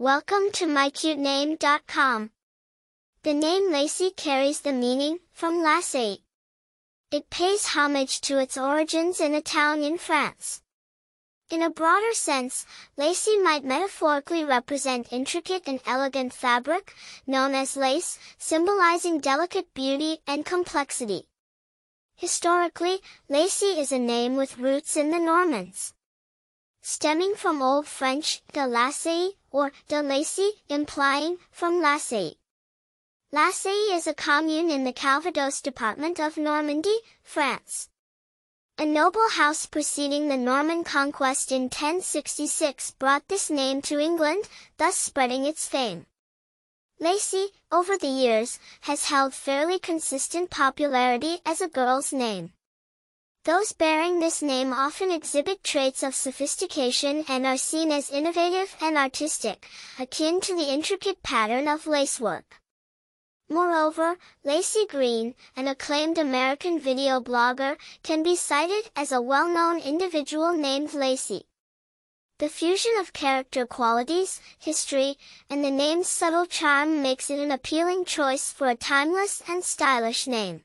Welcome to mycutename.com. The name Lacie carries the meaning from lace. It pays homage to its origins in a town in France. In a broader sense, lacy might metaphorically represent intricate and elegant fabric, known as lace, symbolizing delicate beauty and complexity. Historically, Lacie is a name with roots in the Normans stemming from Old French de lacy or de lacy, implying from lacy. Lacy is a commune in the Calvados department of Normandy, France. A noble house preceding the Norman conquest in 1066 brought this name to England, thus spreading its fame. Lacie, over the years, has held fairly consistent popularity as a girl's name. Those bearing this name often exhibit traits of sophistication and are seen as innovative and artistic, akin to the intricate pattern of lacework. Moreover, Lacey Green, an acclaimed American video blogger, can be cited as a well-known individual named Lacie. The fusion of character qualities, history, and the name's subtle charm makes it an appealing choice for a timeless and stylish name.